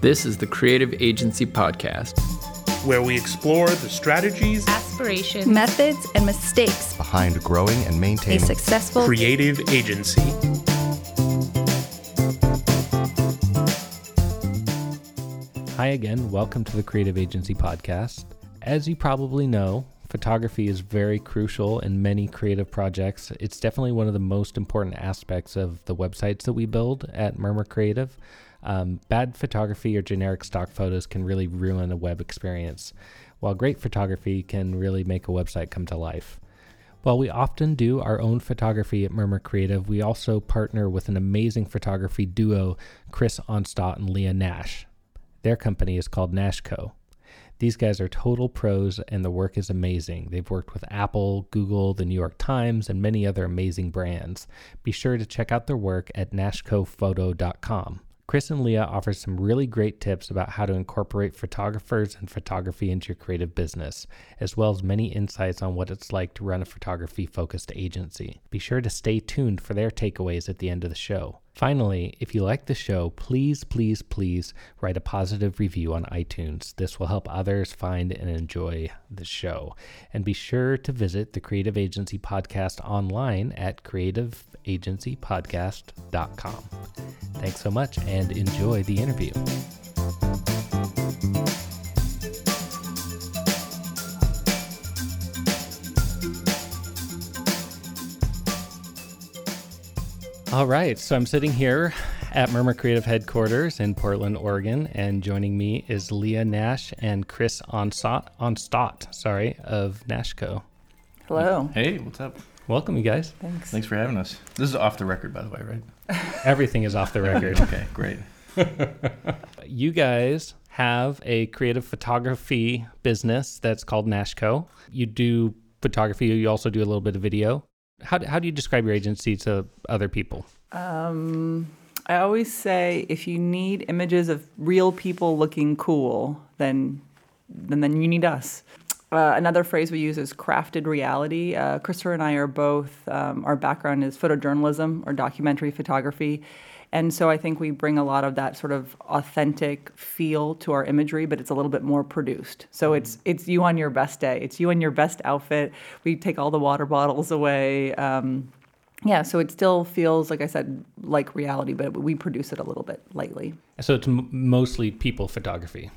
This is the Creative Agency Podcast, where we explore the strategies, aspirations, methods, and mistakes behind growing and maintaining a successful creative agency. Hi again. Welcome to the Creative Agency Podcast. As you probably know, photography is very crucial in many creative projects. It's definitely one of the most important aspects of the websites that we build at Murmur Creative. Um, bad photography or generic stock photos can really ruin a web experience, while great photography can really make a website come to life. While we often do our own photography at Murmur Creative, we also partner with an amazing photography duo, Chris Onstott and Leah Nash. Their company is called Nashco. These guys are total pros and the work is amazing. They've worked with Apple, Google, the New York Times, and many other amazing brands. Be sure to check out their work at nashcophoto.com. Chris and Leah offer some really great tips about how to incorporate photographers and photography into your creative business, as well as many insights on what it's like to run a photography focused agency. Be sure to stay tuned for their takeaways at the end of the show. Finally, if you like the show, please, please, please write a positive review on iTunes. This will help others find and enjoy the show. And be sure to visit the Creative Agency Podcast online at creativeagencypodcast.com. Thanks so much and enjoy the interview. All right, so I'm sitting here at Murmur Creative headquarters in Portland, Oregon, and joining me is Leah Nash and Chris Onstott, Onstott sorry, of Nashco. Hello. Hey, what's up? Welcome, you guys. Thanks. Thanks for having us. This is off the record, by the way, right? Everything is off the record. Okay, great. you guys have a creative photography business that's called Nashco. You do photography, you also do a little bit of video. How, how do you describe your agency to other people? Um, I always say if you need images of real people looking cool, then then, then you need us. Uh, another phrase we use is crafted reality. Uh, Christopher and I are both, um, our background is photojournalism or documentary photography. And so I think we bring a lot of that sort of authentic feel to our imagery, but it's a little bit more produced. So it's it's you on your best day. It's you in your best outfit. We take all the water bottles away. Um, yeah, so it still feels like I said like reality, but we produce it a little bit lightly. So it's m- mostly people photography.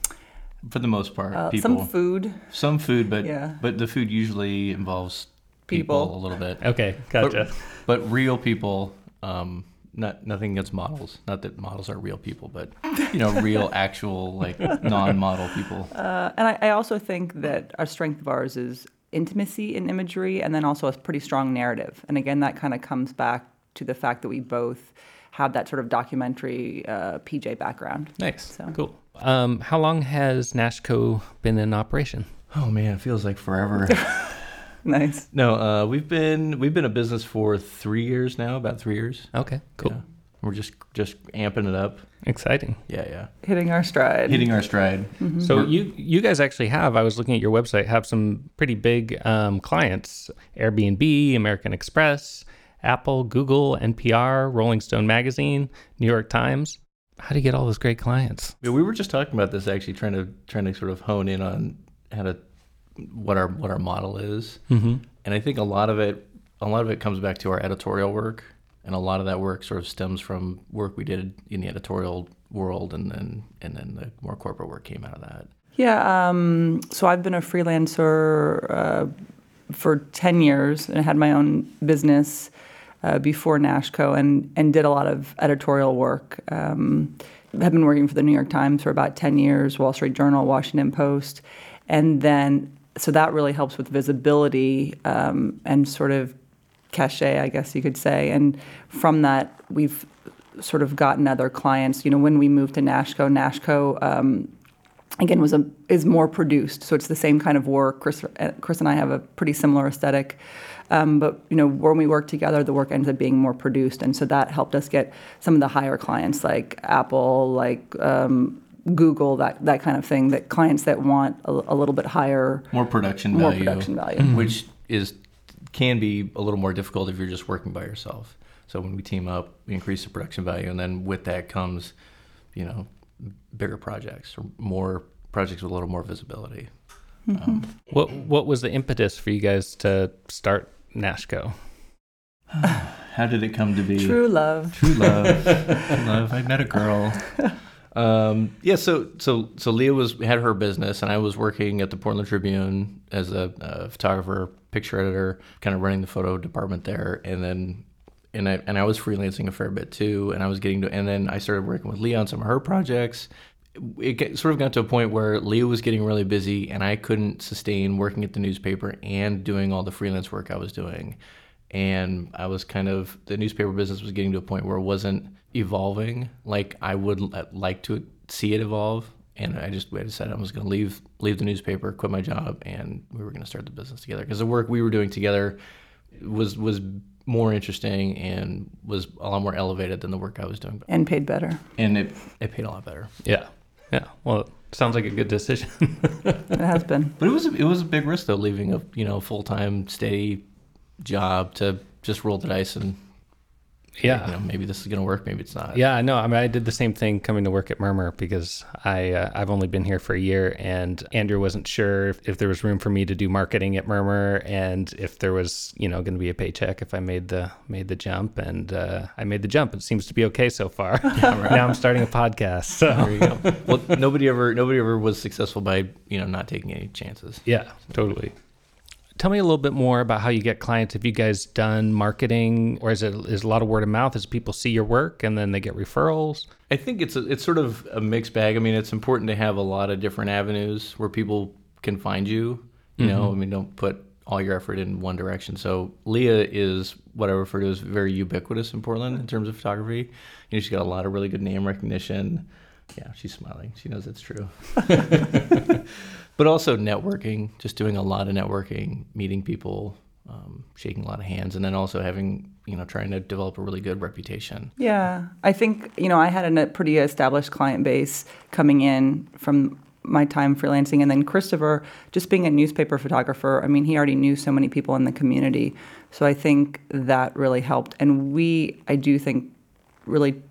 For the most part, Uh, people. some food, Some food, but Yeah. but the food usually involves people, People. a little bit. Okay, gotcha. But, but real people, um, not nothing against models. Not that models are real people, but you know, real, actual, like non-model people. Uh, and I, I also think that our strength of ours is intimacy in imagery and then also a pretty strong narrative. And again, that kind of comes back to the fact that we both have that sort of documentary uh, PJ background. nice. So- Cool. Um, how long has Nashco been in operation? Oh man, it feels like forever. Nice. no, uh, we've been we've been a business for three years now, about three years. Okay, cool. Yeah. We're just just amping it up. Exciting. Yeah, yeah. Hitting our stride. Hitting our stride. So you you guys actually have I was looking at your website have some pretty big um, clients Airbnb, American Express, Apple, Google, NPR, Rolling Stone magazine, New York Times. How do you get all those great clients? Yeah, we were just talking about this actually, trying to trying to sort of hone in on how to what our what our model is, mm-hmm. and I think a lot of it a lot of it comes back to our editorial work, and a lot of that work sort of stems from work we did in the editorial world, and then and then the more corporate work came out of that. Yeah. Um, so I've been a freelancer uh, for 10 years and I had my own business uh, before Nashco and, and did a lot of editorial work. Um, have been working for the New York Times for about 10 years, Wall Street Journal, Washington Post. And then, so that really helps with visibility um, and sort of cachet, I guess you could say. And from that, we've sort of gotten other clients. You know, when we moved to Nashco, Nashco um, again was a is more produced, so it's the same kind of work. Chris, uh, Chris and I have a pretty similar aesthetic. Um, but you know, when we work together, the work ends up being more produced, and so that helped us get some of the higher clients, like Apple, like um, Google, that that kind of thing. That clients that want a, a little bit higher, More production more value, production value. Mm-hmm. which is can be a little more difficult if you're just working by yourself. So when we team up, we increase the production value, and then with that comes, you know, bigger projects or more projects with a little more visibility. Mm-hmm. Um, what what was the impetus for you guys to start Nashco? How did it come to be? True love. True love. True love. I met a girl. Um, yeah, so so so Leah was had her business, and I was working at the Portland Tribune as a, a photographer, picture editor, kind of running the photo department there, and then and I and I was freelancing a fair bit too, and I was getting to, and then I started working with Leah on some of her projects. It get, sort of got to a point where Leah was getting really busy, and I couldn't sustain working at the newspaper and doing all the freelance work I was doing and I was kind of the newspaper business was getting to a point where it wasn't evolving like I would like to see it evolve. And I just I decided I was going to leave leave the newspaper, quit my job, and we were going to start the business together because the work we were doing together was was more interesting and was a lot more elevated than the work I was doing, And paid better. and it it paid a lot better. Yeah, yeah. Well, it sounds like a good decision. It has been. But it was a, it was a big risk though, leaving a you know full time steady job to just roll the dice and yeah, you know maybe this is going to work, maybe it's not. Yeah, I know. I mean, I did the same thing coming to work at Murmur because I uh, I've only been here for a year, and Andrew wasn't sure if, if there was room for me to do marketing at Murmur, and if there was you know going to be a paycheck if I made the made the jump, and uh, I made the jump. It seems to be okay so far. right now I'm starting a podcast, so There you go. well, nobody ever nobody ever was successful by you know not taking any chances. yeah, totally. Tell me a little bit more about how you get clients. Have you guys done marketing, or is it is a lot of word of mouth? As people see your work and then they get referrals? I think it's a, it's sort of a mixed bag. I mean, it's important to have a lot of different avenues where people can find you. You know, mm-hmm. I mean, don't put all your effort in one direction. So Leah is what I refer to as very ubiquitous in Portland in terms of photography. You know, she's got a lot of really good name recognition. Yeah, she's smiling. She knows it's true. but also networking, just doing a lot of networking, meeting people, um, shaking a lot of hands, and then also having you know trying to develop a really good reputation. Yeah, I think you know I had a pretty established client base coming in from my time freelancing, and then Christopher, just being a newspaper photographer. I mean, he already knew so many people in the community, so I think that really helped. And we, I do think, really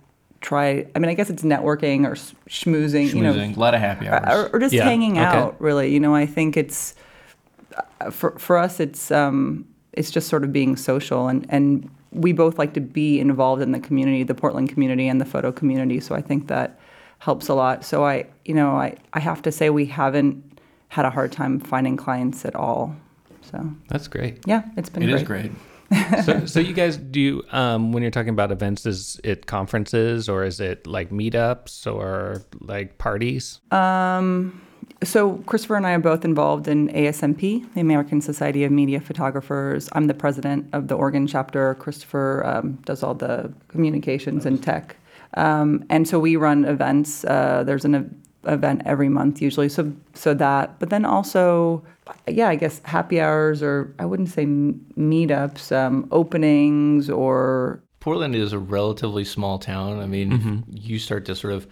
try. I mean, I guess it's networking or s- schmoozing, you know, Schmoozing, a lot of happy hours. or, or just Yeah, hanging okay. out. Really, you know, I think it's uh, for for us. It's um, it's just sort of being social, and and we both like to be involved in the community, the Portland community, and the photo community. So I think that helps a lot. So I, you know, I I have to say we haven't had a hard time finding clients at all. So That's great. yeah, it's been It great. is great. So, so you guys do um, when you're talking about events, is it conferences or is it like meetups or like parties? So Christopher and I are both involved in ASMP, the American Society of Media Photographers. I'm the president of the Oregon chapter. Christopher um, does all the communications and tech, um, and so we run events. Uh, there's an event every month usually. So so that, but then also, yeah, I guess happy hours or I wouldn't say meetups, um, openings or Portland is a relatively small town. I mean, you start to sort of,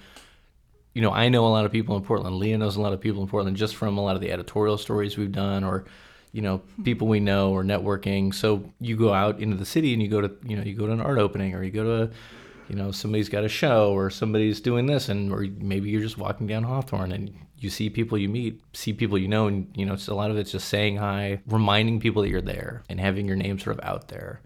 you know, I know a lot of people in Portland. Leah knows a lot of people in Portland just from a lot of the editorial stories we've done, or, you know, people we know or networking. So you go out into the city and you go to, you know, you go to an art opening or you go to, a, you know, somebody's got a show or somebody's doing this, and or maybe you're just walking down Hawthorne and you see people you meet, see people you know, and you know, it's a lot of it's just saying hi, reminding people that you're there, and having your name sort of out there.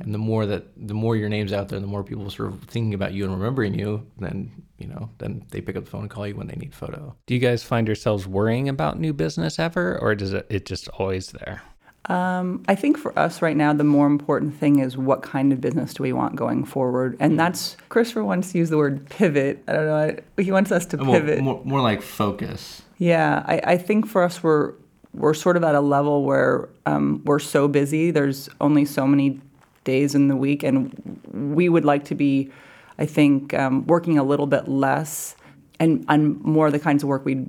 And the more that the more your name's out there, the more people sort of thinking about you and remembering you, then you know, then they pick up the phone and call you when they need photo. Do you guys find yourselves worrying about new business ever, or does it, it just always there? Um, I think for us right now, the more important thing is what kind of business do we want going forward, and that's Christopher wants to use the word pivot. I don't know. I- He wants us to More, pivot. more, more like focus. Yeah, I, I think for us, we're we're sort of at a level where um, we're so busy. There's only so many days in the week, and we would like to be, I think, um, working a little bit less and on more of the kinds of work we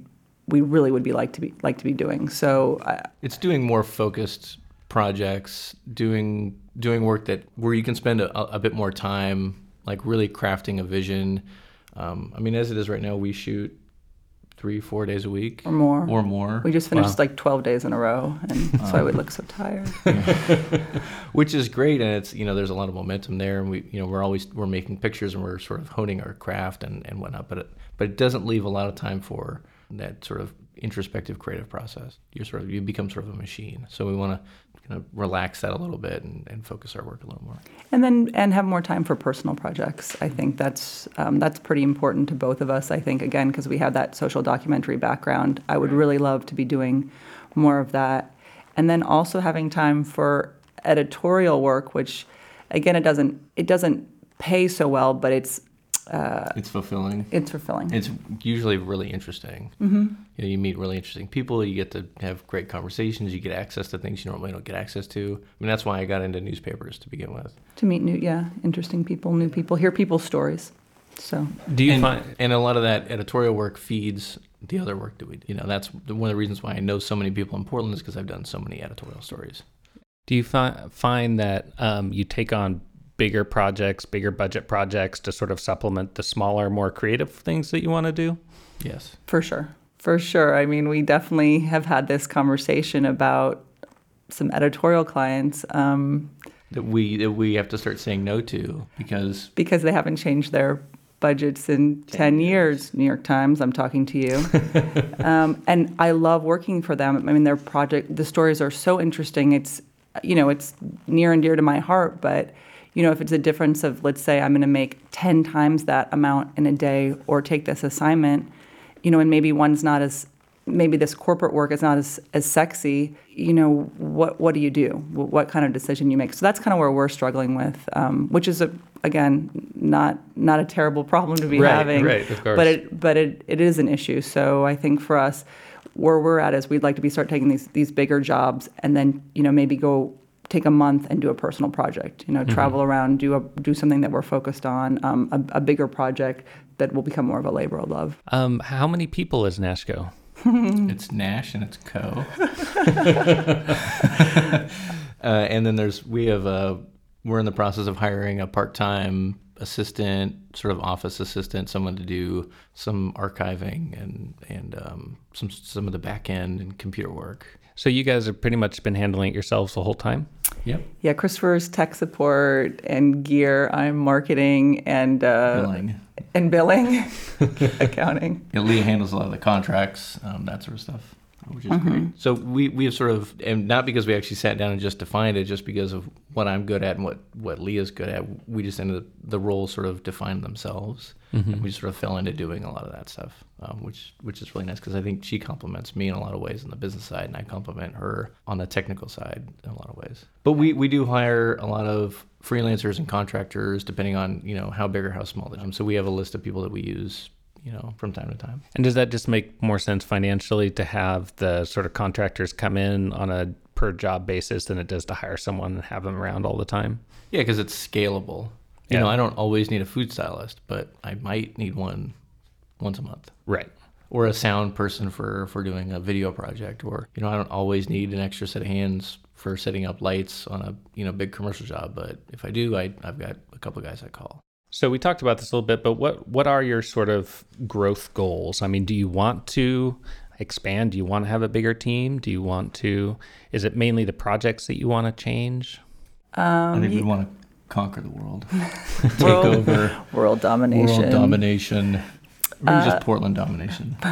we really would be like to be like to be doing. So I, It's doing more focused projects, doing doing work that where you can spend a, a bit more time, like really crafting a vision. Um, I mean, as it is right now, we shoot three, four days a week or more. or more, we just finished Wow. like 12 days in a row, and that's why we look so tired. which is great. And it's you know there's a lot of momentum there, and we you know we're always we're making pictures and we're sort of honing our craft and and whatnot. But it but it doesn't leave a lot of time for that sort of introspective creative process. You're sort of you become sort of a machine. So we want to kind of relax that a little bit and, and focus our work a little more. and then and have more time for personal projects. I think that's um, that's pretty important to both of us. I think again because we have that social documentary background. I would really love to be doing more of that, and then also having time for editorial work, which again it doesn't it doesn't pay so well, but it's It's fulfilling. it's fulfilling. It's usually really interesting. Mm-hmm. You know, you meet really interesting people. You get to have great conversations. You get access to things you normally don't get access to. I mean, that's why I got into newspapers to begin with. to meet new yeah interesting people, new people, hear people's stories. So Do you and, find and a lot of that editorial work feeds the other work that we do. You know, that's one of the reasons why I know so many people in Portland is because I've done so many editorial stories. do you fi- find that um, you take on bigger projects, bigger budget projects to sort of supplement the smaller, more creative things that you want to do? Yes. For sure. For sure. I mean, we definitely have had this conversation about some editorial clients um, That we that we have to start saying no to because because they haven't changed their budgets in 10 years. New York Times, I'm talking to you. um, and I love working for them. I mean, their project, the stories are so interesting. It's, you know, it's near and dear to my heart, but. You know, if it's a difference of, let's say, I'm going to make 10 times that amount in a day or take this assignment, you know, and maybe one's not as maybe this corporate work is not as, as sexy, you know, what what do you do? Wh- What kind of decision you make? So that's kind of where we're struggling with, um, which is a, again not not a terrible problem to be Right, having, right, of course. but it but it, it is an issue. So I think for us, where we're at is we'd like to be start taking these these bigger jobs and then you know maybe go take a month and do a personal project. You know, Mm-hmm. travel around, do a do something that we're focused on, um, a, a bigger project that will become more of a labor of love. Um, how many people is Nashco? it's Nash and it's Co. uh, and then there's we have a we're in the process of hiring a part-time assistant, sort of office assistant, someone to do some archiving and and um, some some of the back end and computer work. So you guys have pretty much been handling it yourselves the whole time? Yep. Yeah, Christopher's tech support and gear. I'm marketing and uh, Billing. and billing, accounting. Yeah, Leah handles a lot of the contracts, um, that sort of stuff, which is great. So we, we have sort of, and not because we actually sat down and just defined it, just because of what I'm good at and what, what Leah's good at. We just ended up, the roles sort of defined themselves. And we sort of fell into doing a lot of that stuff, um, which which is really nice because I think she complements me in a lot of ways on the business side, and I complement her on the technical side in a lot of ways. But we, we do hire a lot of freelancers and contractors depending on you know how big or how small the job. So we have a list of people that we use you know from time to time. And does that just make more sense financially to have the sort of contractors come in on a per job basis than it does to hire someone and have them around all the time? Yeah, because it's scalable. You Yeah. know, I don't always need a food stylist, but I might need one once a month. Right. Or a sound person for for doing a video project. Or you know, I don't always need an extra set of hands for setting up lights on a you know big commercial job. But if I do, I I've got a couple guys I call. So we talked about this a little bit, but what what are your sort of growth goals? I mean, do you want to expand? Do you want to have a bigger team? Do you want to is it mainly the projects that you want to change? Um, I think we want to conquer the world, take World- over World domination. world domination. Maybe just uh, Portland domination.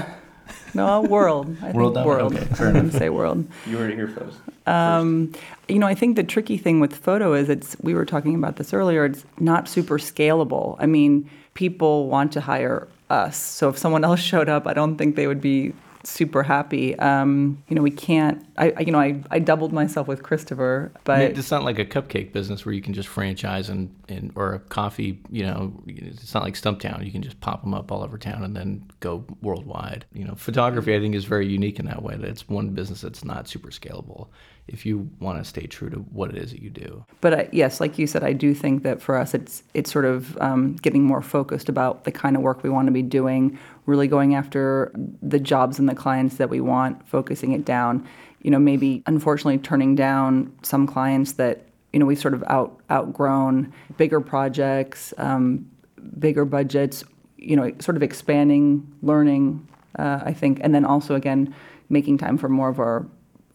No, world. I World think world. okay, fair going say world. You heard it here first. Um, you know, I think the tricky thing with photo is it's, we were talking about this earlier, it's not super scalable. I mean, people want to hire us. So if someone else showed up, I don't think they would be super happy. Um, you know, we can't, I, I- you know, I, I doubled myself with Christopher, I but mean, it's not like a cupcake business where you can just franchise and, and or a coffee. You know, it's not like Stumptown. You can just pop them up all over town and then go worldwide. You know, photography I think is very unique in that way. That it's one business that's not super scalable. If you want to stay true to what it is that you do. But I, yes, like you said, I do think that for us, it's it's sort of um, getting more focused about the kind of work we want to be doing, really going after the jobs and the clients that we want, focusing it down. You know, maybe unfortunately turning down some clients that you know we've sort of out outgrown, bigger projects, um, bigger budgets. You know, sort of expanding, learning, uh, I think, and then also again making time for more of our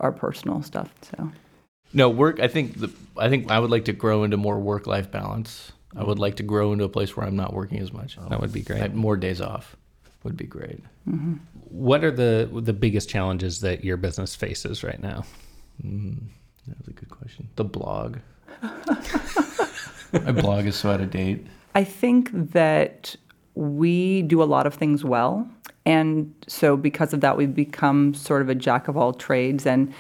our personal stuff. So No, work. I think the. I think I would like to grow into more work-life balance. I would like to grow into a place where I'm not working as much. That would be great. I- more days off would be great. What are the the biggest challenges that your business faces right now? Mm, that's a good question. The blog. My blog is so out of date. I think that we do a lot of things well. And so because of that, we've become sort of a jack of all trades. And,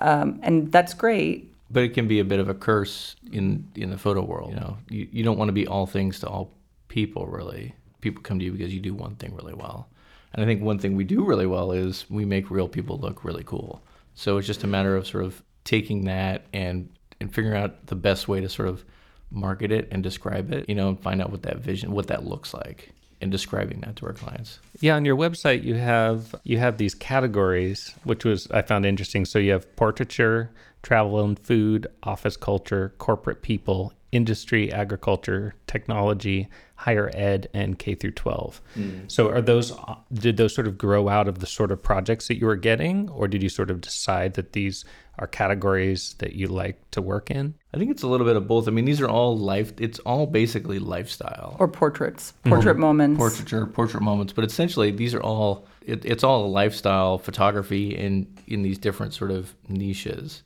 um, and that's great. But it can be a bit of a curse in in the photo world. You know, you, you don't want to be all things to all people. Really, people come to you because you do one thing really well. And I think one thing we do really well is we make real people look really cool. So it's just a matter of sort of taking that and and figuring out the best way to sort of market it and describe it. You know, and find out what that vision, what that looks like, and describing that to our clients. Yeah, on your website you have you have these categories, which was I found interesting. So you have portraiture, travel and food, office culture, corporate people, industry, agriculture, technology, higher ed, and K through 12. Hmm. So are those did those sort of grow out of the sort of projects that you were getting, or did you sort of decide that these are categories that you like to work in? I think it's a little bit of both. I mean, these are all life. It's all basically lifestyle. Or portraits, hmm. portrait moments. portraiture, portrait moments, but essentially these are all it, it's all lifestyle photography in in these different sort of niches.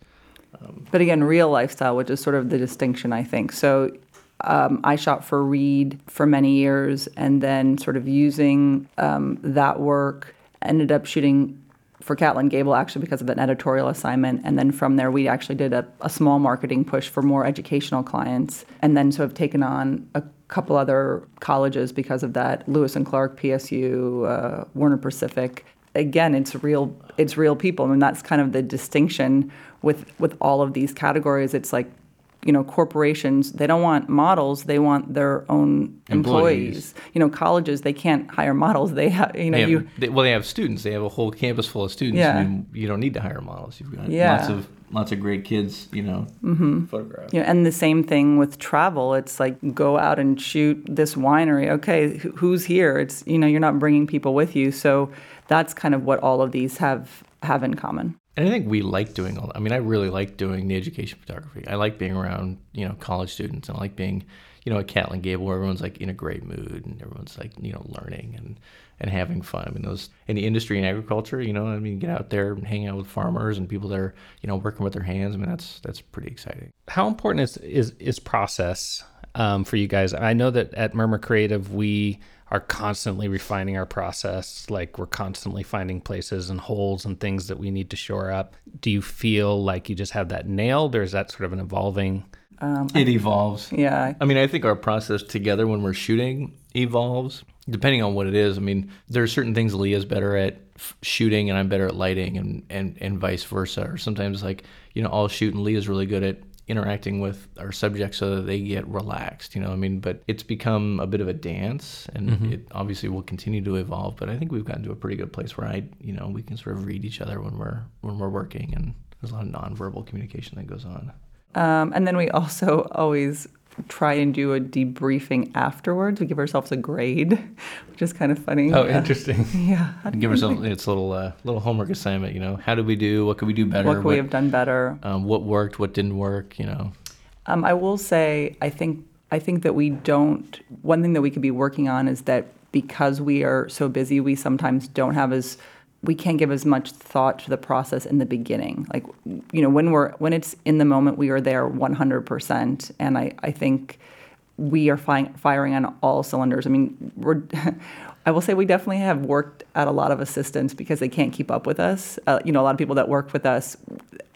But again, real lifestyle, which is sort of the distinction, I think. So um, I shot for Reed for many years, and then sort of using um, that work, ended up shooting for Catlin Gable actually because of an editorial assignment. And then from there, we actually did a, a small marketing push for more educational clients, and then sort of taken on a couple other colleges because of that Lewis and Clark, PSU, uh, Warner Pacific again it's real it's real people I and mean, that's kind of the distinction with with all of these categories it's like you know corporations they don't want models they want their own employees, Employees. you know colleges they can't hire models they have you know They have, you they, well, they have students. They have a whole campus full of students. Yeah. I mean, you don't need to hire models. You've got Yeah. lots of lots of great kids. You know, mm-hmm. photograph. you know, and the same thing with travel. It's like go out and shoot this winery. Okay, who's here? It's you know you're not bringing people with you. So that's kind of what all of these have have in common. And I think we like doing all. I mean, I really like doing the education photography. I like being around, you know, college students, and I like being, you know, at Catlin Gable where everyone's like in a great mood and everyone's like, you know, learning and and having fun. I mean, those in the industry and agriculture, you know, I mean, get out there and hang out with farmers and people that are, you know, working with their hands. I mean, that's that's pretty exciting. How important is is, is process um, for you guys? I know that at Murmur Creative we are constantly refining our process. Like we're constantly finding places and holes and things that we need to shore up. Do you feel like you just have that nailed, or is that sort of an evolving? Um, it evolves. Yeah, I mean, I think our process together when we're shooting evolves depending on what it is. I mean, there are certain things Leah's better at f- shooting and I'm better at lighting and, and, and vice versa. Or sometimes like, you know, I'll shoot and Leah's really good at interacting with our subjects so that they get relaxed, you know, I mean, but it's become a bit of a dance and it obviously will continue to evolve, but I think we've gotten to a pretty good place where I, you know, we can sort of read each other when we're, when we're working and there's a lot of nonverbal communication that goes on. um, and then we also always try and do a debriefing afterwards. We give ourselves a grade, which is kind of funny. Oh, Uh, interesting. yeah. give ourselves it's a little uh, little homework assignment. You know, how did we do? What could we do better? What could we have done better? um, what worked? What didn't work? You know, Um, I will say, I think I think that we don't. One thing that we could be working on is that because we are so busy, we sometimes don't have as we can't give as much thought to the process in the beginning. Like, you know, when we're when it's in the moment, we are there 100%. And I, I think we are fi- firing on all cylinders. I mean, we're. I will say we definitely have worked at a lot of assistants because they can't keep up with us. Uh, you know, a lot of people that work with us,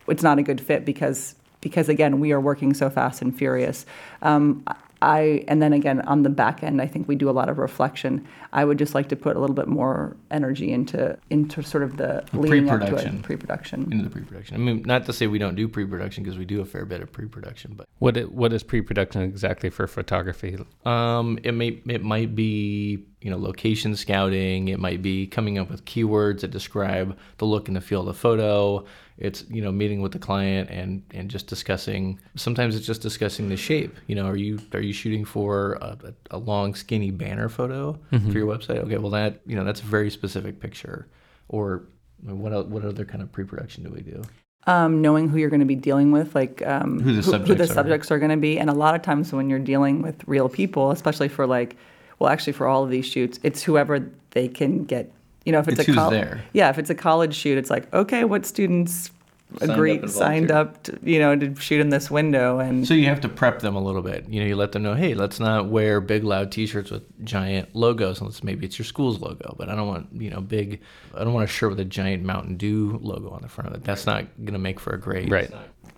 it's not a good fit because because again we are working so fast and furious. Um, I and then again on the back end, I think we do a lot of reflection. I would just like to put a little bit more energy into into sort of the leading up to pre-production. it, pre-production. into the pre-production. I mean, not to say we don't do pre-production because we do a fair bit of pre-production, but What i- what is pre-production exactly for photography? um, it may it might be you know location scouting. It might be coming up with keywords that describe the look and the feel of the photo. It's you know meeting with the client and and just discussing. Sometimes it's just discussing the shape. You know, are you are you shooting for a, a long skinny banner photo Mm-hmm. for your website? Okay, well that you know that's a very specific picture. Or what what other kind of pre-production do we do? um, knowing who you're going to be dealing with, like um, Who the who, subjects the are. subjects are going to be. And a lot of times when you're dealing with real people, especially for like, well, actually for all of these shoots, it's whoever they can get. You know, if it's, It's a who's col- there. yeah, if it's a college shoot, it's like okay, what students Signed agree up signed up, to, you know, to shoot in this window, and So you have to prep them a little bit. You know, you let them know, hey, let's not wear big loud T-shirts with giant logos. Unless maybe it's your school's logo, but I don't want you know big. I don't want a shirt with a giant Mountain Dew logo on the front of it. That's not gonna make for a great Right.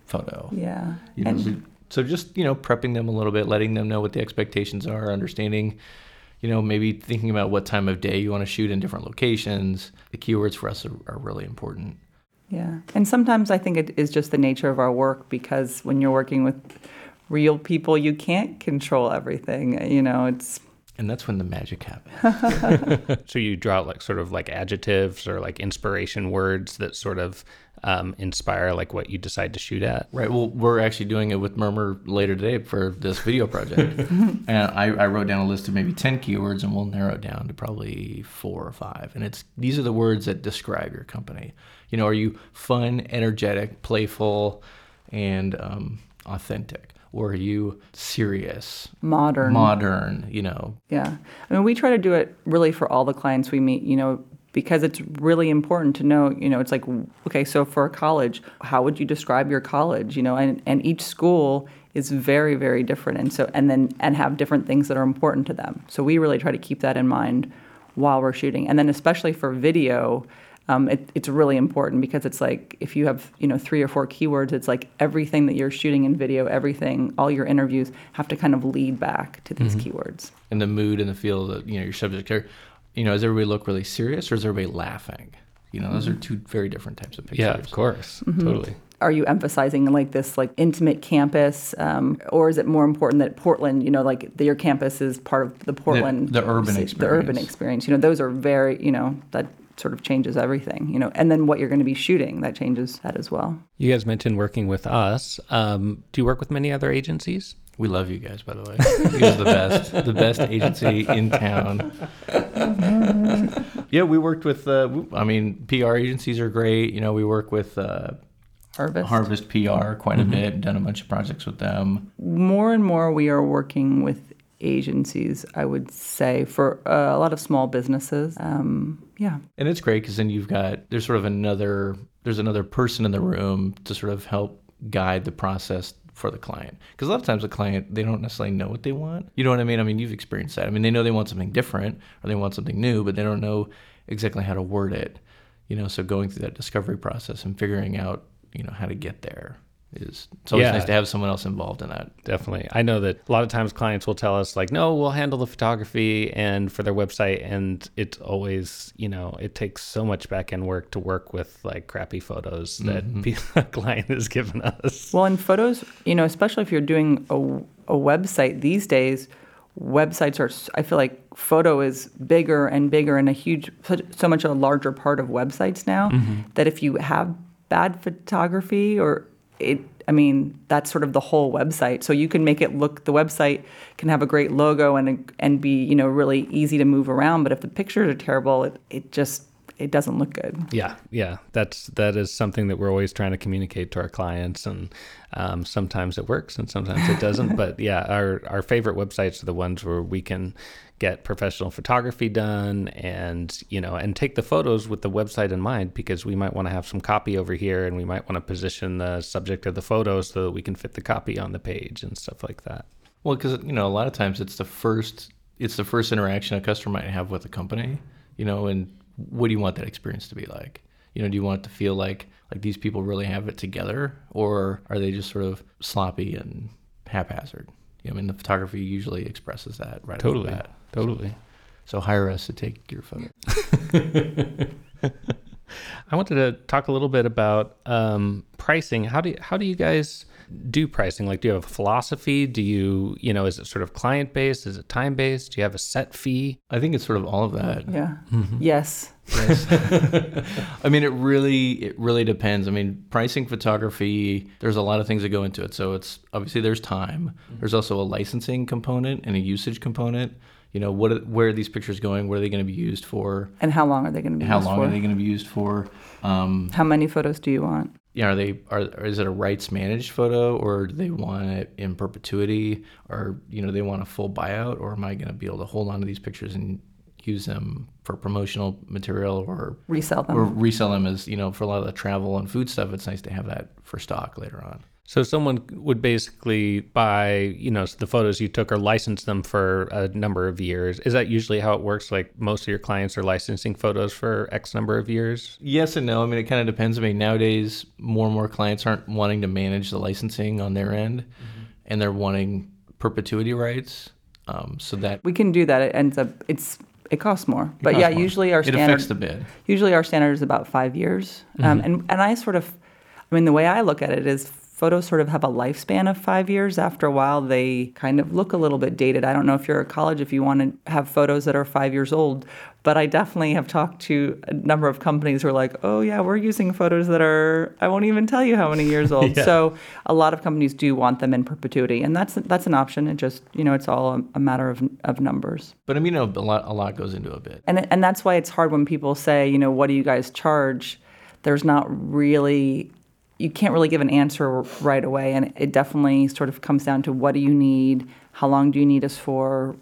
photo. yeah, You know, and- so, so just you know prepping them a little bit, letting them know what the expectations are, understanding. You know, maybe thinking about what time of day you want to shoot in different locations. The keywords for us are, are really important. Yeah. And sometimes I think it is just the nature of our work because when you're working with real people, you can't control everything. You know, it's And that's when the magic happens. So you draw like sort of like adjectives or like inspiration words that sort of um, inspire like what you decide to shoot at. Right. Well, we're actually doing it with Murmur later today for this video project. and I, I wrote down a list of maybe 10 keywords and we'll narrow it down to probably four or five. And it's these are the words that describe your company. You know, are you fun, energetic, playful, and um, authentic? Or are you serious, modern. modern, you know? Yeah. I mean, we try to do it really for all the clients we meet, you know, because it's really important to know, you know, it's like, okay, so for a college, how would you describe your college, you know, and, and each school is very, very different. And so, and then, and have different things that are important to them. So we really try to keep that in mind while we're shooting. And then especially for video, um, it, it's really important because it's like if you have you know three or four keywords, it's like everything that you're shooting in video, everything, all your interviews have to kind of lead back to these keywords. And the mood and the feel that, you know, your subject are, you know, does everybody look really serious or is everybody laughing? You know, those are two very different types of pictures. Yeah, of course, totally. are you emphasizing like this like intimate campus um, or is it more important that portland you know like the, your campus is part of the portland the urban experience the urban experience. experience you know those are very you know that sort of changes everything you know and then what you're going to be shooting that changes that as well You guys mentioned working with us. Um, do you work with many other agencies? We love you guys, by the way. You guys are the best, the best agency in town. yeah, we worked with. Uh, w- I mean, PR agencies are great. You know, we work with uh, harvest Harvest PR quite a bit. Done a bunch of projects with them. more and more we are working with agencies i would say for uh, a lot of small businesses um, yeah. And it's great because then you've got there's sort of another there's another person in the room to sort of help guide the process for the client. Because a lot of times the client they don't necessarily know what they want. You know what i mean? I mean you've experienced that. I mean they know they want something different or they want something new but they don't know exactly how to word it you know? So going through that discovery process and figuring out you know how to get there is it's always Yeah. nice to have someone else involved in that Definitely. I know that a lot of times clients will tell us like, no, we'll handle the photography and for their website. And it's always, you know, it takes so much back end work to work with like crappy photos that mm-hmm. a client has given us. Well, in photos, you know, especially if you're doing a, a website these days, websites are, I feel like photo is bigger and bigger and a huge, so- so much a larger part of websites now mm-hmm. that if you have bad photography or it, I mean, that's sort of the whole website. So you can make it look, the website can have a great logo and, and be, you know, really easy to move around. But if the pictures are terrible, it, it just, it doesn't look good. Yeah, yeah, that's that is something that we're always trying to communicate to our clients, and um, sometimes it works and sometimes it doesn't. but yeah, our our favorite websites are the ones where we can get professional photography done, and you know, and take the photos with the website in mind because we might want to have some copy over here, and we might want to position the subject of the photo so that we can fit the copy on the page and stuff like that. Well, because you know, a lot of times it's the first it's the first interaction a customer might have with a company. You know, and what do you want that experience to be like? You know, do you want it to feel like like these people really have it together, or are they just sort of sloppy and haphazard? You know, I mean, the photography usually expresses that right Totally, totally. So hire us to take your photo. I wanted to talk a little bit about um, pricing. How do you, how do you guys do pricing? Like, do you have a philosophy? Do you, you know, is it sort of client based? Is it time based? Do you have a set fee? I think it's sort of all of that. Yeah. Yes. I mean, it really it really depends. I mean, pricing photography, there's a lot of things that go into it. So it's obviously there's time. There's also a licensing component and a usage component. You know, what are- where are these pictures going? What are they going to be used for? And how long are they going to be used? How long for? are they going to be used for? Um, How many photos do you want? Yeah, are they are or is it a rights managed photo or do they want it in perpetuity or you know they want a full buyout or am I going to be able to hold on to these pictures and use them for promotional material or Resell them. or resell them as you know for a lot of the travel and food stuff it's nice to have that for stock later on So someone would basically buy, you know, the photos you took or license them for a number of years. Is that usually how it works? Like most of your clients are licensing photos for X number of years? yes and no i mean it kind of depends i mean nowadays more and more clients aren't wanting to manage the licensing on their end and they're wanting perpetuity rights um, so that we can do that. It ends up it's it costs more. But costs yeah, more. usually our it standard affects the bid usually our standard is about five years. Um, and and I sort of, I mean, the way I look at it is photos sort of have a lifespan of five years. After a while, they kind of look a little bit dated. I don't know if you're at college if you want to have photos that are five years old, but I definitely have talked to a number of companies who are like, oh yeah, we're using photos that are I won't even tell you how many years old. So a lot of companies do want them in perpetuity, and that's that's an option. It just you know it's all a, a matter of of numbers. but i mean you know, a lot a lot goes into a bit. And and that's why it's hard when people say, you know, what do you guys charge? There's not really you can't really give an answer right away and it definitely sort of comes down to what do you need? How long do you need us for?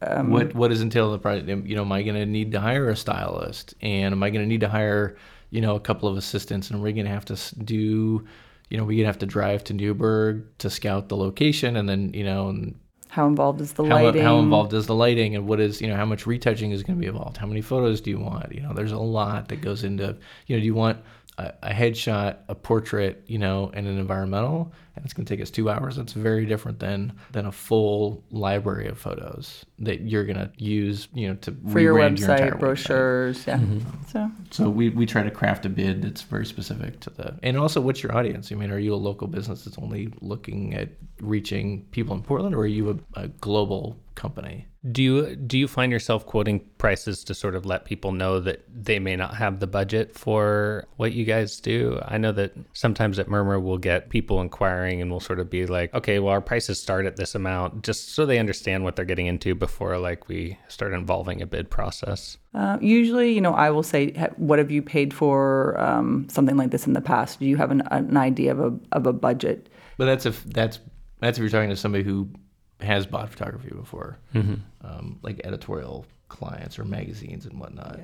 Um, what what is entailed in the project? You know, am I going to need to hire a stylist, and am I going to need to hire, you know, a couple of assistants, and we're going to have to do, you know, we're going to have to drive to Newberg to scout the location, and then you know, and How involved is the how, lighting? how involved is the lighting, and what is you know how much retouching is going to be involved? How many photos do you want? You know, there's a lot that goes into, you know, do you want a, headshot, a portrait, you know, and an environmental, and it's going to take us two hours. That's very different than than a full library of photos that you're going to use, you know, to for your website, entire brochures, yeah. Mm-hmm. So So we, we try to craft a bid that's very specific to the and also what's your audience? I mean, are you a local business that's only looking at reaching people in Portland, or are you a, a global company? Do you do you find yourself quoting prices to sort of let people know that they may not have the budget for what you guys do? I know that sometimes at Murmur we'll get people inquiring and we'll sort of be like, okay, well our prices start at this amount, just so they understand what they're getting into before like we start involving a bid process. Uh, usually, you know, I will say, "What have you paid for um, something like this in the past? Do you have an, an idea of a of a budget?" But that's if that's that's if you're talking to somebody who has bought photography before, um, like editorial clients or magazines and whatnot.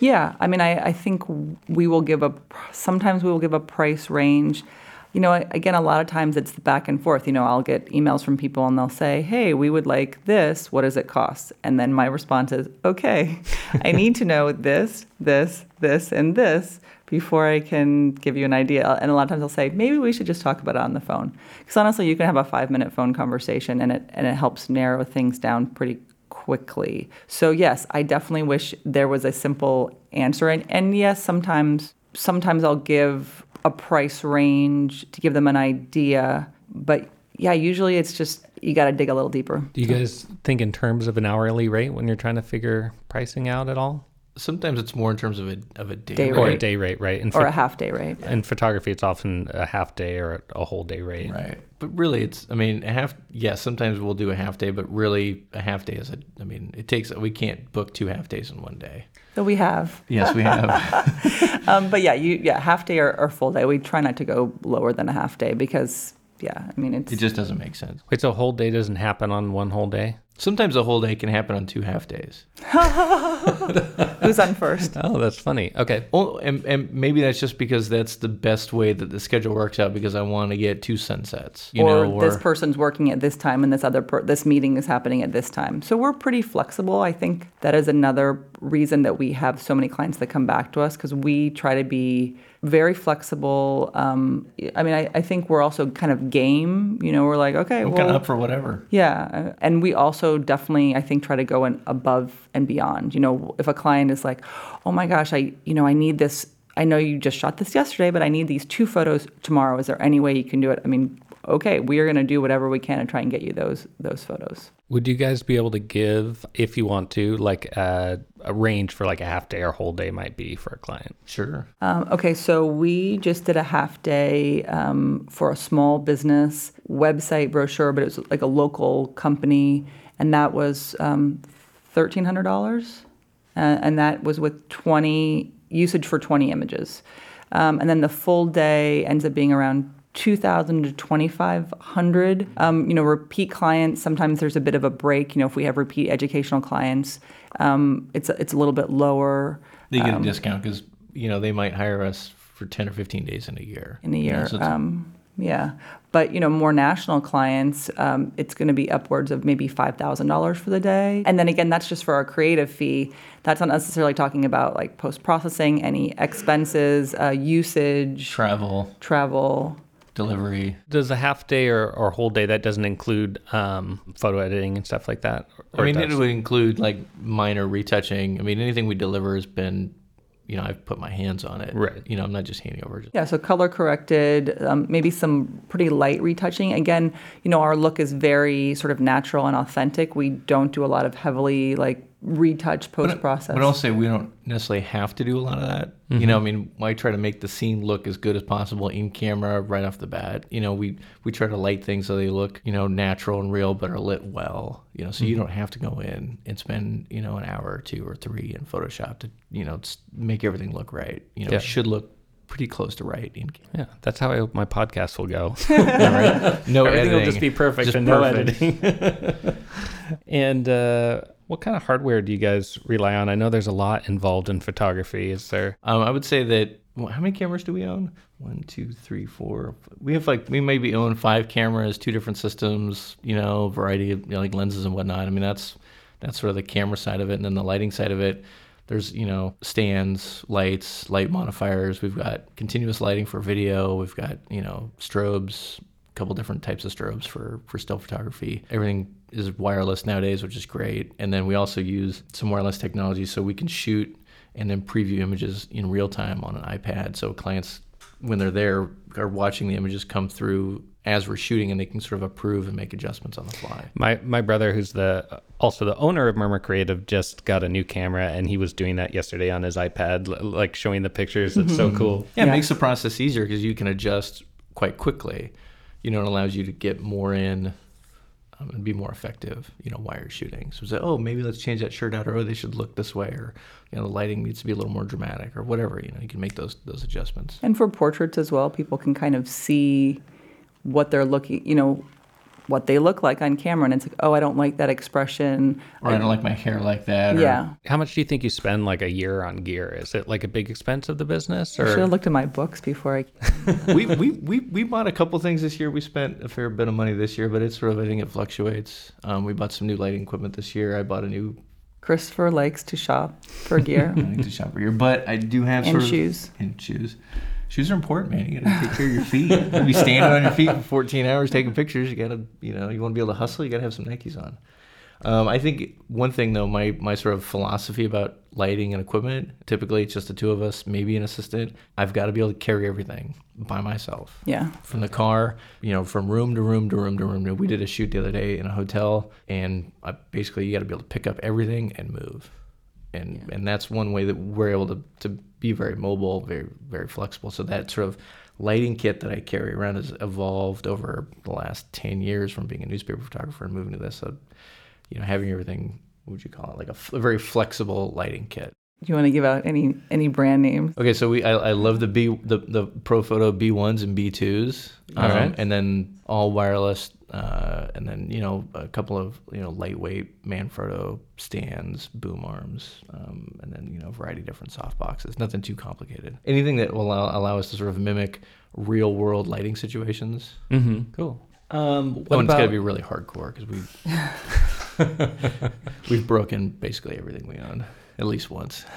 Yeah, I mean, I, I think we will give a sometimes we will give a price range. You know, again, a lot of times it's the back and forth. You know, I'll get emails from people and they'll say, "Hey, we would like this. What does it cost?" And then my response is, "Okay, I need to know this, this, this, and this before I can give you an idea." And a lot of times they'll say, "Maybe we should just talk about it on the phone." Because honestly, you can have a five-minute phone conversation, and it and it helps narrow things down pretty quickly. So yes, I definitely wish there was a simple answer and, and yes, sometimes sometimes I'll give a price range to give them an idea, but yeah, usually it's just you got to dig a little deeper. Do you guys think in terms of an hourly rate when you're trying to figure pricing out at all? Sometimes it's more in terms of a of a day, Day rate. Or a Right. day rate, right? In, Or pho- a half day rate. in photography, it's often a half day or a whole day rate. Right. But really, it's, I mean, a half, yes, sometimes we'll do a half day, but really, a half day is a, I mean, it takes, we can't book two half days in one day. So we have. Yes, we have. Um, but yeah, you yeah, half day or, or full day. We try not to go lower than a half day because yeah, I mean it's it just doesn't make sense. Wait, so a whole day doesn't happen on one whole day? Sometimes a whole day can happen on two half days. who's on first. Oh, that's funny. Okay. Oh, and, and maybe that's just because that's the best way that the schedule works out because I want to get two sunsets, you or know, this person's working at this time and this other per- this meeting is happening at this time. So we're pretty flexible. I think that is another reason that we have so many clients that come back to us because we try to be very flexible. Um, I mean, I, I think we're also kind of game. You know, we're like, okay, we're well, kind of up for whatever. yeah, uh, and we also definitely, I think, try to go in above and beyond. You know, if a client is like, "Oh my gosh, I, you know, I need this. I know you just shot this yesterday, but I need these two photos tomorrow. Is there any way you can do it?" I mean, okay, we are going to do whatever we can to try and get you those those photos. Would you guys be able to give, if you want to, like a, a range for like a half day or whole day might be for a client? Sure. Um, okay, so we just did a half day um, for a small business website brochure, but it was like a local company, and that was um, thirteen hundred dollars, uh, and that was with twenty usage for twenty images, um, and then the full day ends up being around. 2000 to 2500 um, you know repeat clients sometimes there's a bit of a break you know if we have repeat educational clients um, it's it's a little bit lower They get a discount because you know they might hire us for ten or fifteen days in a year. in a You know, year. so um, yeah, but you know, more national clients, um, it's going to be upwards of maybe five thousand dollars for the day. And then again, that's just for our creative fee. That's not necessarily talking about like post processing, any expenses, uh, usage, travel, travel. Delivery. Does a half day or, or whole day that doesn't include um, photo editing and stuff like that? I mean, does? it would include like minor retouching. I mean, anything we deliver has been, you know, I've put my hands on it. Right. You know, I'm not just handing over. Yeah, so color corrected, um, maybe some pretty light retouching. Again, you know, our look is very sort of natural and authentic. We don't do a lot of heavily like retouch post process. But I'll say we don't necessarily have to do a lot of that. You know, I mean, I try to make the scene look as good as possible in camera right off the bat. You know, we we try to light things so they look, you know, natural and real, but are lit well. You know, so you don't have to go in and spend, you know, an hour or two or three in Photoshop to, you know, s- make everything look right. You know, Yeah. it should look pretty close to right in camera. Yeah, that's how I hope my podcast will go. No Everything editing. will just be perfect Just and no editing. and uh, what kind of hardware do you guys rely on? I know there's a lot involved in photography. Is there? Um, I would say that well, how many cameras do we own? One, two, three, four. We have like we maybe own five cameras, two different systems. You know, variety of you know, like lenses and whatnot. I mean, that's that's sort of the camera side of it, and then the lighting side of it. There's you know stands, lights, light modifiers. We've got continuous lighting for video. We've got you know strobes, a couple different types of strobes for for still photography. Everything is wireless nowadays, which is great. And then we also use some wireless technology so we can shoot and then preview images in real time on an iPad. So clients, when they're there, are watching the images come through as we're shooting, and they can sort of approve and make adjustments on the fly. My my brother, who's the also the owner of Murmur Creative, just got a new camera, and he was doing that yesterday on his iPad, like showing the pictures. It's so mm-hmm. cool. Yeah, it Yeah. makes the process easier because you can adjust quite quickly. You know, it allows you to get more in um, and be more effective. You know, while you're shooting. So say, oh, maybe let's change that shirt out, or oh, they should look this way, or you know, the lighting needs to be a little more dramatic, or whatever. You know, you can make those those adjustments. And for portraits as well, people can kind of see what they're looking, you know, what they look like on camera. And it's like, oh, I don't like that expression. Or I don't like my hair like that. Or, Yeah. How much do you think you spend like a year on gear? Is it like a big expense of the business, I should have looked at my books before I. we, we, we, we bought a couple things this year. We spent a fair bit of money this year, but it's sort of, I think it fluctuates. Um, we bought some new lighting equipment this year. I bought a new Christopher likes to shop for gear lighting to shop here, but I do have and sort of. shoes. And shoes. Shoes are important, man. You gotta take care of your feet. You be standing on your feet for 14 hours taking pictures. You gotta, you know, you want to be able to hustle. You gotta have some Nikes on. Um, I think one thing though, my my sort of philosophy about lighting and equipment. Typically, it's just the two of us, maybe an assistant. I've got to be able to carry everything by myself. Yeah. From the car, you know, from room to room to room to room. We did a shoot the other day in a hotel, and I, basically, you got to be able to pick up everything and move and and that's one way that we're able to, to be very mobile, very very flexible. So that sort of lighting kit that I carry around has evolved over the last ten years from being a newspaper photographer and moving to this. So, you know, having everything, what would you call it, like a, f- a very flexible lighting kit. Do you want to give out any any brand names? Okay, so we I, I love the B the the Profoto B ones and B twos, All um, right. and then all wireless, uh, and then you know a couple of you know lightweight Manfrotto stands, boom arms, um, and then you know a variety of different soft boxes. Nothing too complicated. Anything that will allow, allow us to sort of mimic real world lighting situations. Mm-hmm. Cool. Um, oh, and it's got to be really hardcore because we we've broken basically everything we own at least once.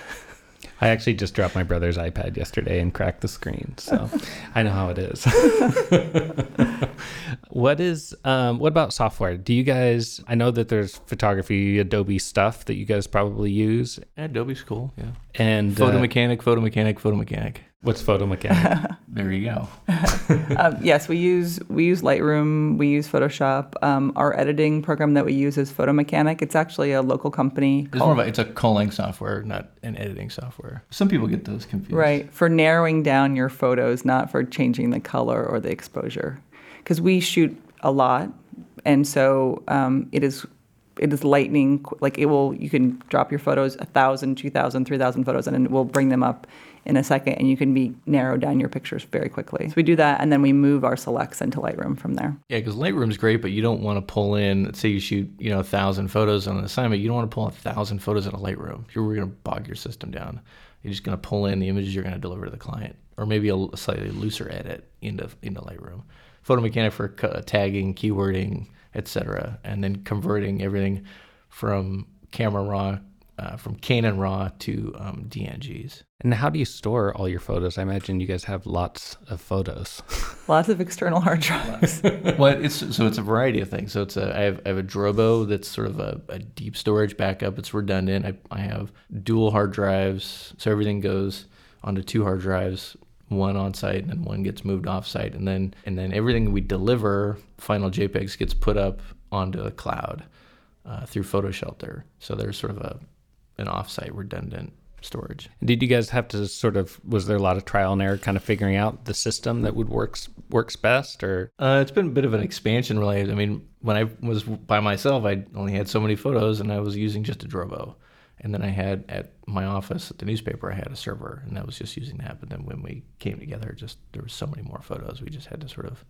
I actually just dropped my brother's iPad yesterday and cracked the screen, so I know how it is. what is um, what about software? Do you guys? I know that there's photography, Adobe stuff that you guys probably use, Adobe's cool. Yeah. and Photo uh, mechanic, photo mechanic, photo mechanic. What's Photo Mechanic? There you go. Um, yes, we use we use Lightroom, we use Photoshop. Um, our editing program that we use is Photo Mechanic. It's actually a local company. It's more of a, it's a culling software, not an editing software. Some people get those confused. Right, for narrowing down your photos, not for changing the color or the exposure. Because we shoot a lot, and so um, it is it is lightning. Like it will, you can drop your photos a thousand, two thousand, three thousand photos, and it will bring them up in a second, and you can be narrow down your pictures very quickly. So we do that, and then we move our selects into Lightroom from there. Yeah, because Lightroom's great, but you don't want to pull in. Let's say you shoot, you know, a thousand photos on an assignment. You don't want to pull a thousand photos in a Lightroom. You're going to bog your system down. You're just going to pull in the images you're going to deliver to the client, or maybe a, slightly looser edit into into Lightroom. Photo Mechanic for tagging, keywording, etc., and then converting everything from camera raw, uh, from Canon raw to um, DNGs. and how do you store all your photos? I imagine you guys have lots of photos. Lots of external hard drives. well, it's so it's a variety of things. So it's a I have I have a Drobo that's sort of a, a deep storage backup. It's redundant. I I have dual hard drives, so everything goes onto two hard drives, one on site and then one gets moved off site, and then and then everything we deliver, final JPEGs, gets put up onto a cloud uh, through PhotoShelter. So there's sort of a an offsite redundant storage. Did you guys have to sort of? Was there a lot of trial and error, kind of figuring out the system that would works works best, or Uh, it's been a bit of an expansion, related. I mean, when I was by myself, I only had so many photos, and I was using just a Drobo. And then I had at my office at the newspaper, I had a server, and I was just using that. But then when we came together, just there was so many more photos, we just had to sort of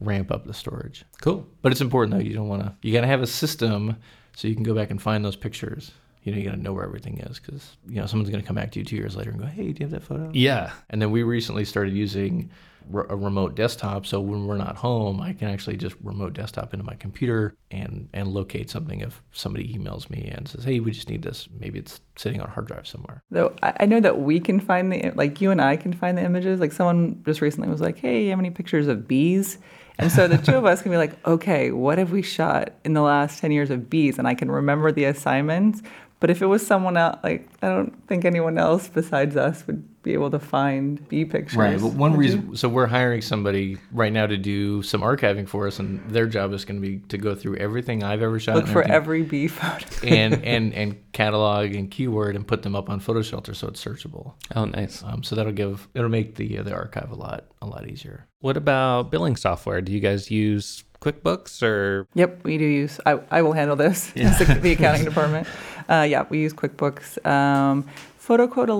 ramp up the storage. cool? But it's important though. You don't want to. You got to have a system so you can go back and find those pictures. You know, you got to know where everything is because you know someone's going to come back to you two years later and go, "Hey, do you have that photo?" Yeah, And then we recently started using re- a remote desktop. So when we're not home, I can actually just remote desktop into my computer and, and locate something if somebody emails me and says, hey, we just need this. Maybe it's sitting on a hard drive somewhere. Though I I know that we can find the like you and I can find the images. Like someone just recently was like, "Hey, you have any pictures of bees?" And so the two of us can be like, "Okay, what have we shot in the last ten years of bees?" And I can remember the assignments. But if it was someone else, like I don't think anyone else besides us would be able to find bee pictures. Right. But one Would you? reason, so we're hiring somebody right now to do some archiving for us, and their job is going to be to go through everything I've ever shot, look and for every bee photo. and and and catalog and keyword and put them up on PhotoShelter so it's searchable. Oh, nice. Um, so that'll give it'll make the uh, the archive a lot a lot easier. What about billing software? Do you guys use QuickBooks or Yep, we do use. I, I will handle this. as the, the accounting department. Uh, yeah, we use QuickBooks. Um, fotoQuote a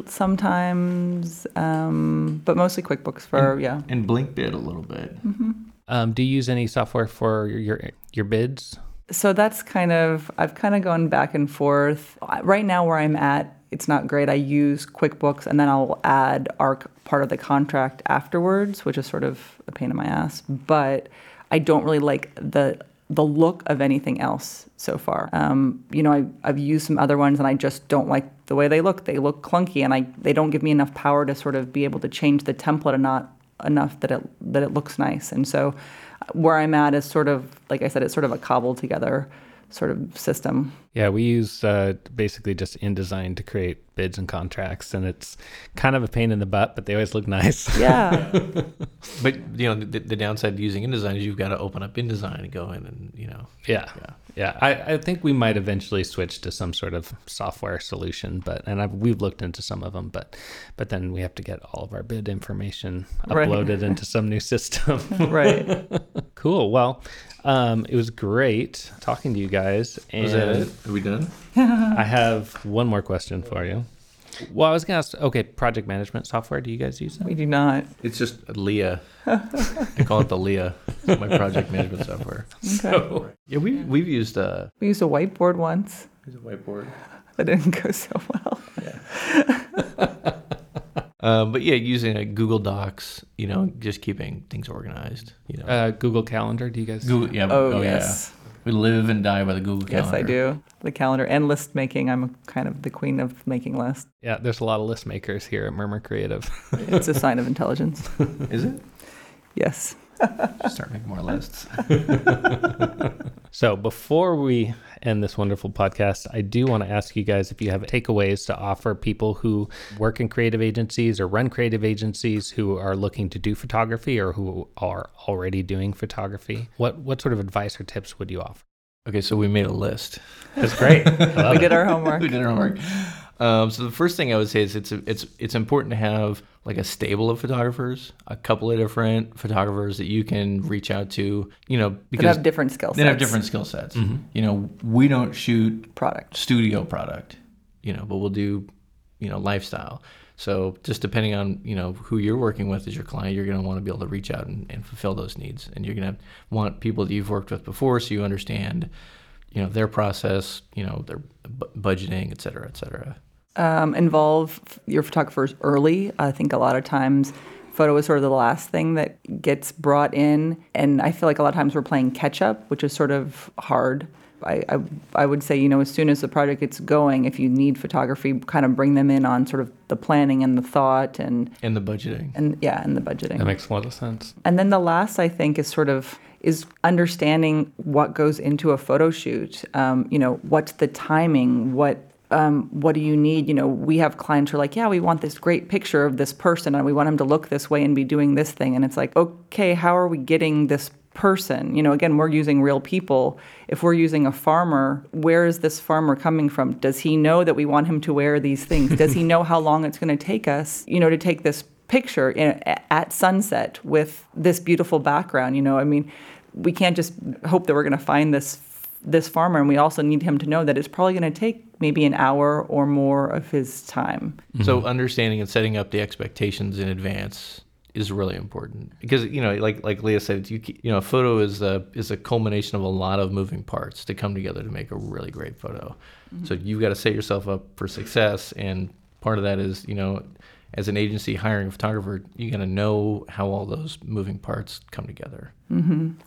l- sometimes, um, but mostly QuickBooks for yeah. And BlinkBid a little bit. um, do you use any software for your your, your bids? So that's kind of I've kind of gone back and forth. Right now, where I'm at, it's not great. I use QuickBooks, and then I'll add our part of the contract afterwards, which is sort of a pain in my ass. But I don't really like the the look of anything else so far. Um, you know, I, I've used some other ones, and I just don't like the way they look. They look clunky, and I they don't give me enough power to sort of be able to change the template and not enough that it that it looks nice. And so, uh, where I'm at is sort of like I said, it's sort of a cobbled together sort of system. Yeah, we use uh, basically just InDesign to create bids and contracts, and it's kind of a pain in the butt, but they always look nice. Yeah, But you know the, the downside to using InDesign is you've got to open up InDesign and go in and you know yeah, yeah. Yeah. I, I think we might eventually switch to some sort of software solution, but and I've, we've looked into some of them, but but then we have to get all of our bid information Right. uploaded into some new system. right. cool. Well, um, it was great talking to you guys. And Was that it? Are we done? I have one more question for you. Well, I was gonna ask. Okay, project management software. Do you guys use that? We do not. It's just Leah. I call it the Leah. It's my project management software. Okay. Yeah, we we've used uh, we used a whiteboard once. a whiteboard. That didn't go so well. Um, but yeah, using uh, Google Docs, you know, just keeping things organized. You know, Uh, Google Calendar. Do you guys? Google. Yeah. Oh, yeah. yes. We live and die by the Google Yes, Calendar. Yes, I do. The calendar and list making. I'm kind of the queen of making lists. Yeah, there's a lot of list makers here at Murmur Creative. It's a sign of intelligence. Is it? Yes. Start making more lists. So before we end this wonderful podcast, I do want to ask you guys if you have takeaways to offer people who work in creative agencies or run creative agencies who are looking to do photography or who are already doing photography. What what sort of advice or tips would you offer? Okay, so we made a list. That's great. we did our homework. we did our homework. Um, so the first thing I would say is it's it's it's important to have like a stable of photographers, a couple of different photographers that you can reach out to. You know, That because have different skill sets. they have different skill sets. You know, we don't shoot product. studio product, you know, but we'll do, you know, lifestyle. So just depending on, you know, who you're working with as your client, you're going to want to be able to reach out and, and fulfill those needs. And you're going to want people that you've worked with before so you understand, you know, their process, you know, their bu- budgeting, et cetera, et cetera. Um, involve your photographers early. I think a lot of times photo is sort of the last thing that gets brought in, and I feel like a lot of times we're playing catch up, which is sort of hard. I, I, I would say, you know, as soon as the project gets going, if you need photography, kind of bring them in on sort of the planning and the thought and, And the budgeting. and yeah, and the budgeting. That makes a lot of sense. And then the last, I think, is sort of is understanding what goes into a photo shoot. Um, you know, what's the timing? What um, what do you need? You know, we have clients who are like, yeah, we want this great picture of this person, and we want him to look this way and be doing this thing. And it's like, okay, how are we getting this person? You know, again, we're using real people. If we're using a farmer, where is this farmer coming from? Does he know that we want him to wear these things? Does he know how long it's going to take us, you know, to take this picture at sunset with this beautiful background? You know, I mean, we can't just hope that we're going to find this this farmer, and we also need him to know that it's probably going to take maybe an hour or more of his time. So understanding and setting up the expectations in advance is really important because you know, like like Leah said, you you know, a photo is a is a culmination of a lot of moving parts to come together to make a really great photo. So you've got to set yourself up for success, and part of that is you know, as an agency hiring a photographer, you got to know how all those moving parts come together.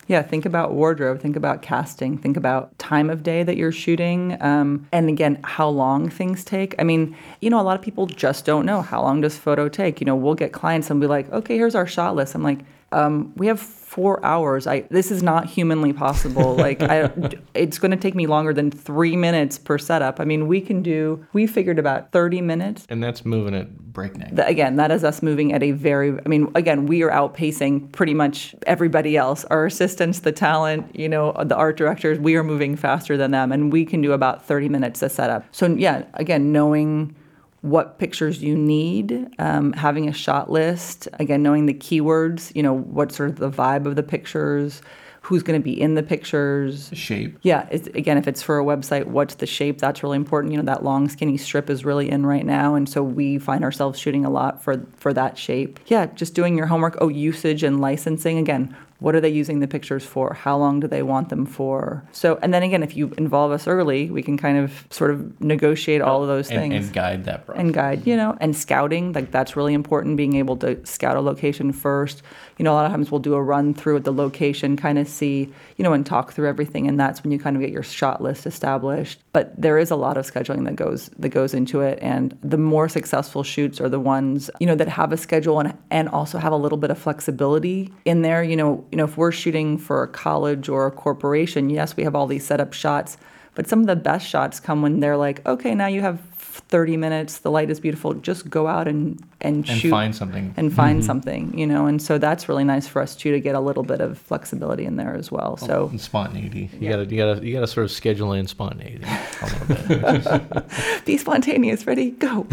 Yeah, think about wardrobe, think about casting, think about time of day that you're shooting, um, and again, how long things take. I mean, you know, a lot of people just don't know how long does photo take. You know, we'll get clients and be like, okay, here's our shot list. I'm like, um, we have four hours. I this is not humanly possible. like, I, it's going to take me longer than three minutes per setup. I mean, we can do. We figured about 30 minutes And that's moving at breakneck. Th- again, that is us moving at a very, I mean, again, we are outpacing pretty much everybody else. Our assistants, the talent, you know, the art directors, we are moving faster than them, and we can do about 30 minutes a setup. So, yeah, again, knowing what pictures you need, um, having a shot list, again, knowing the keywords, you know, what sort of the vibe of the pictures, who's going to be in the pictures, shape. yeah, it's, again, if it's for a website, what's the shape? That's really important. You know, that long, skinny strip is really in right now, and so we find ourselves shooting a lot for for that shape. Yeah, just doing your homework. Oh, usage and licensing. Again, what are they using the pictures for? How long do they want them for? So, and then again, if you involve us early, we can kind of sort of negotiate all of those And, things and guide that process. and guide, you know, and scouting, like that's really important, being able to scout a location first. You know, a lot of times we'll do a run through at the location, kind of see, you know, and talk through everything, and that's when you kind of get your shot list established. But there is a lot of scheduling that goes that goes into it, and the more successful shoots are the ones, you know, that have a schedule and and also have a little bit of flexibility in there. You know, you know, if we're shooting for a college or a corporation, yes, we have all these setup shots, but some of the best shots come when they're like, okay, now you have 30 minutes, the light is beautiful, just go out and, and, and shoot find something. and find mm-hmm. something, you know, and so that's really nice for us too to get a little bit of flexibility in there as well. Oh, so and spontaneity. You gotta, you gotta, you gotta sort of schedule in spontaneity a little bit. be spontaneous, ready, go.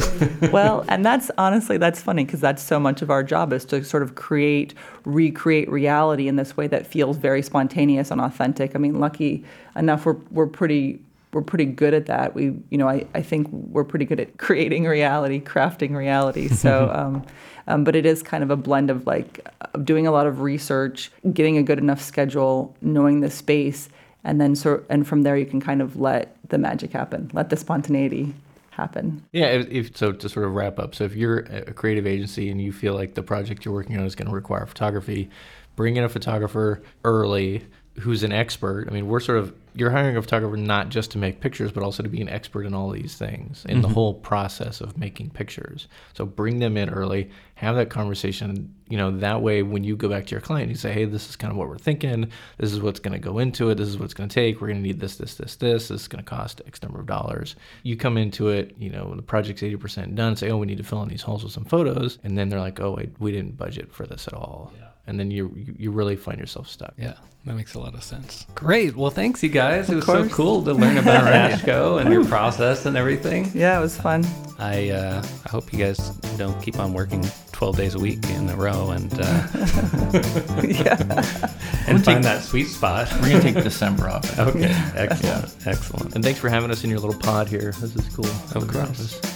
well, and that's honestly that's funny because that's so much of our job is to sort of create, recreate reality in this way that feels very spontaneous and authentic. I mean, lucky enough, we're we're pretty we're pretty good at that. We, you know, I, I think we're pretty good at creating reality, crafting reality. So, um, um, but it is kind of a blend of like of doing a lot of research, getting a good enough schedule, knowing the space, and then sort and from there you can kind of let the magic happen, let the spontaneity happen. Yeah, if, if so, to sort of wrap up. So, if you're a creative agency and you feel like the project you're working on is going to require photography, bring in a photographer early who's an expert. I mean, we're sort of you're hiring a photographer not just to make pictures, but also to be an expert in all these things in the mm-hmm. whole process of making pictures. So bring them in early, have that conversation. You know, that way when you go back to your client, you say, "Hey, this is kind of what we're thinking. This is what's going to go into it. This is what's going to take. We're going to need this, this, this, this. This is going to cost X number of dollars." You come into it, you know, the project's eighty percent done. Say, "Oh, we need to fill in these holes with some photos," and then they're like, "Oh, wait, we didn't budget for this at all." And then you you you really find yourself stuck. Yeah, that makes a lot of sense. Great. Well, thanks, you guys. It was course. so cool to learn about NashCO and your process and everything. Yeah, it was fun. I uh, I hope you guys don't keep on working 12 days a week in a row and uh, yeah. and find that sweet spot. We're gonna take December off. Okay, excellent, excellent. And thanks for having us in your little pod here. This is cool. Of course.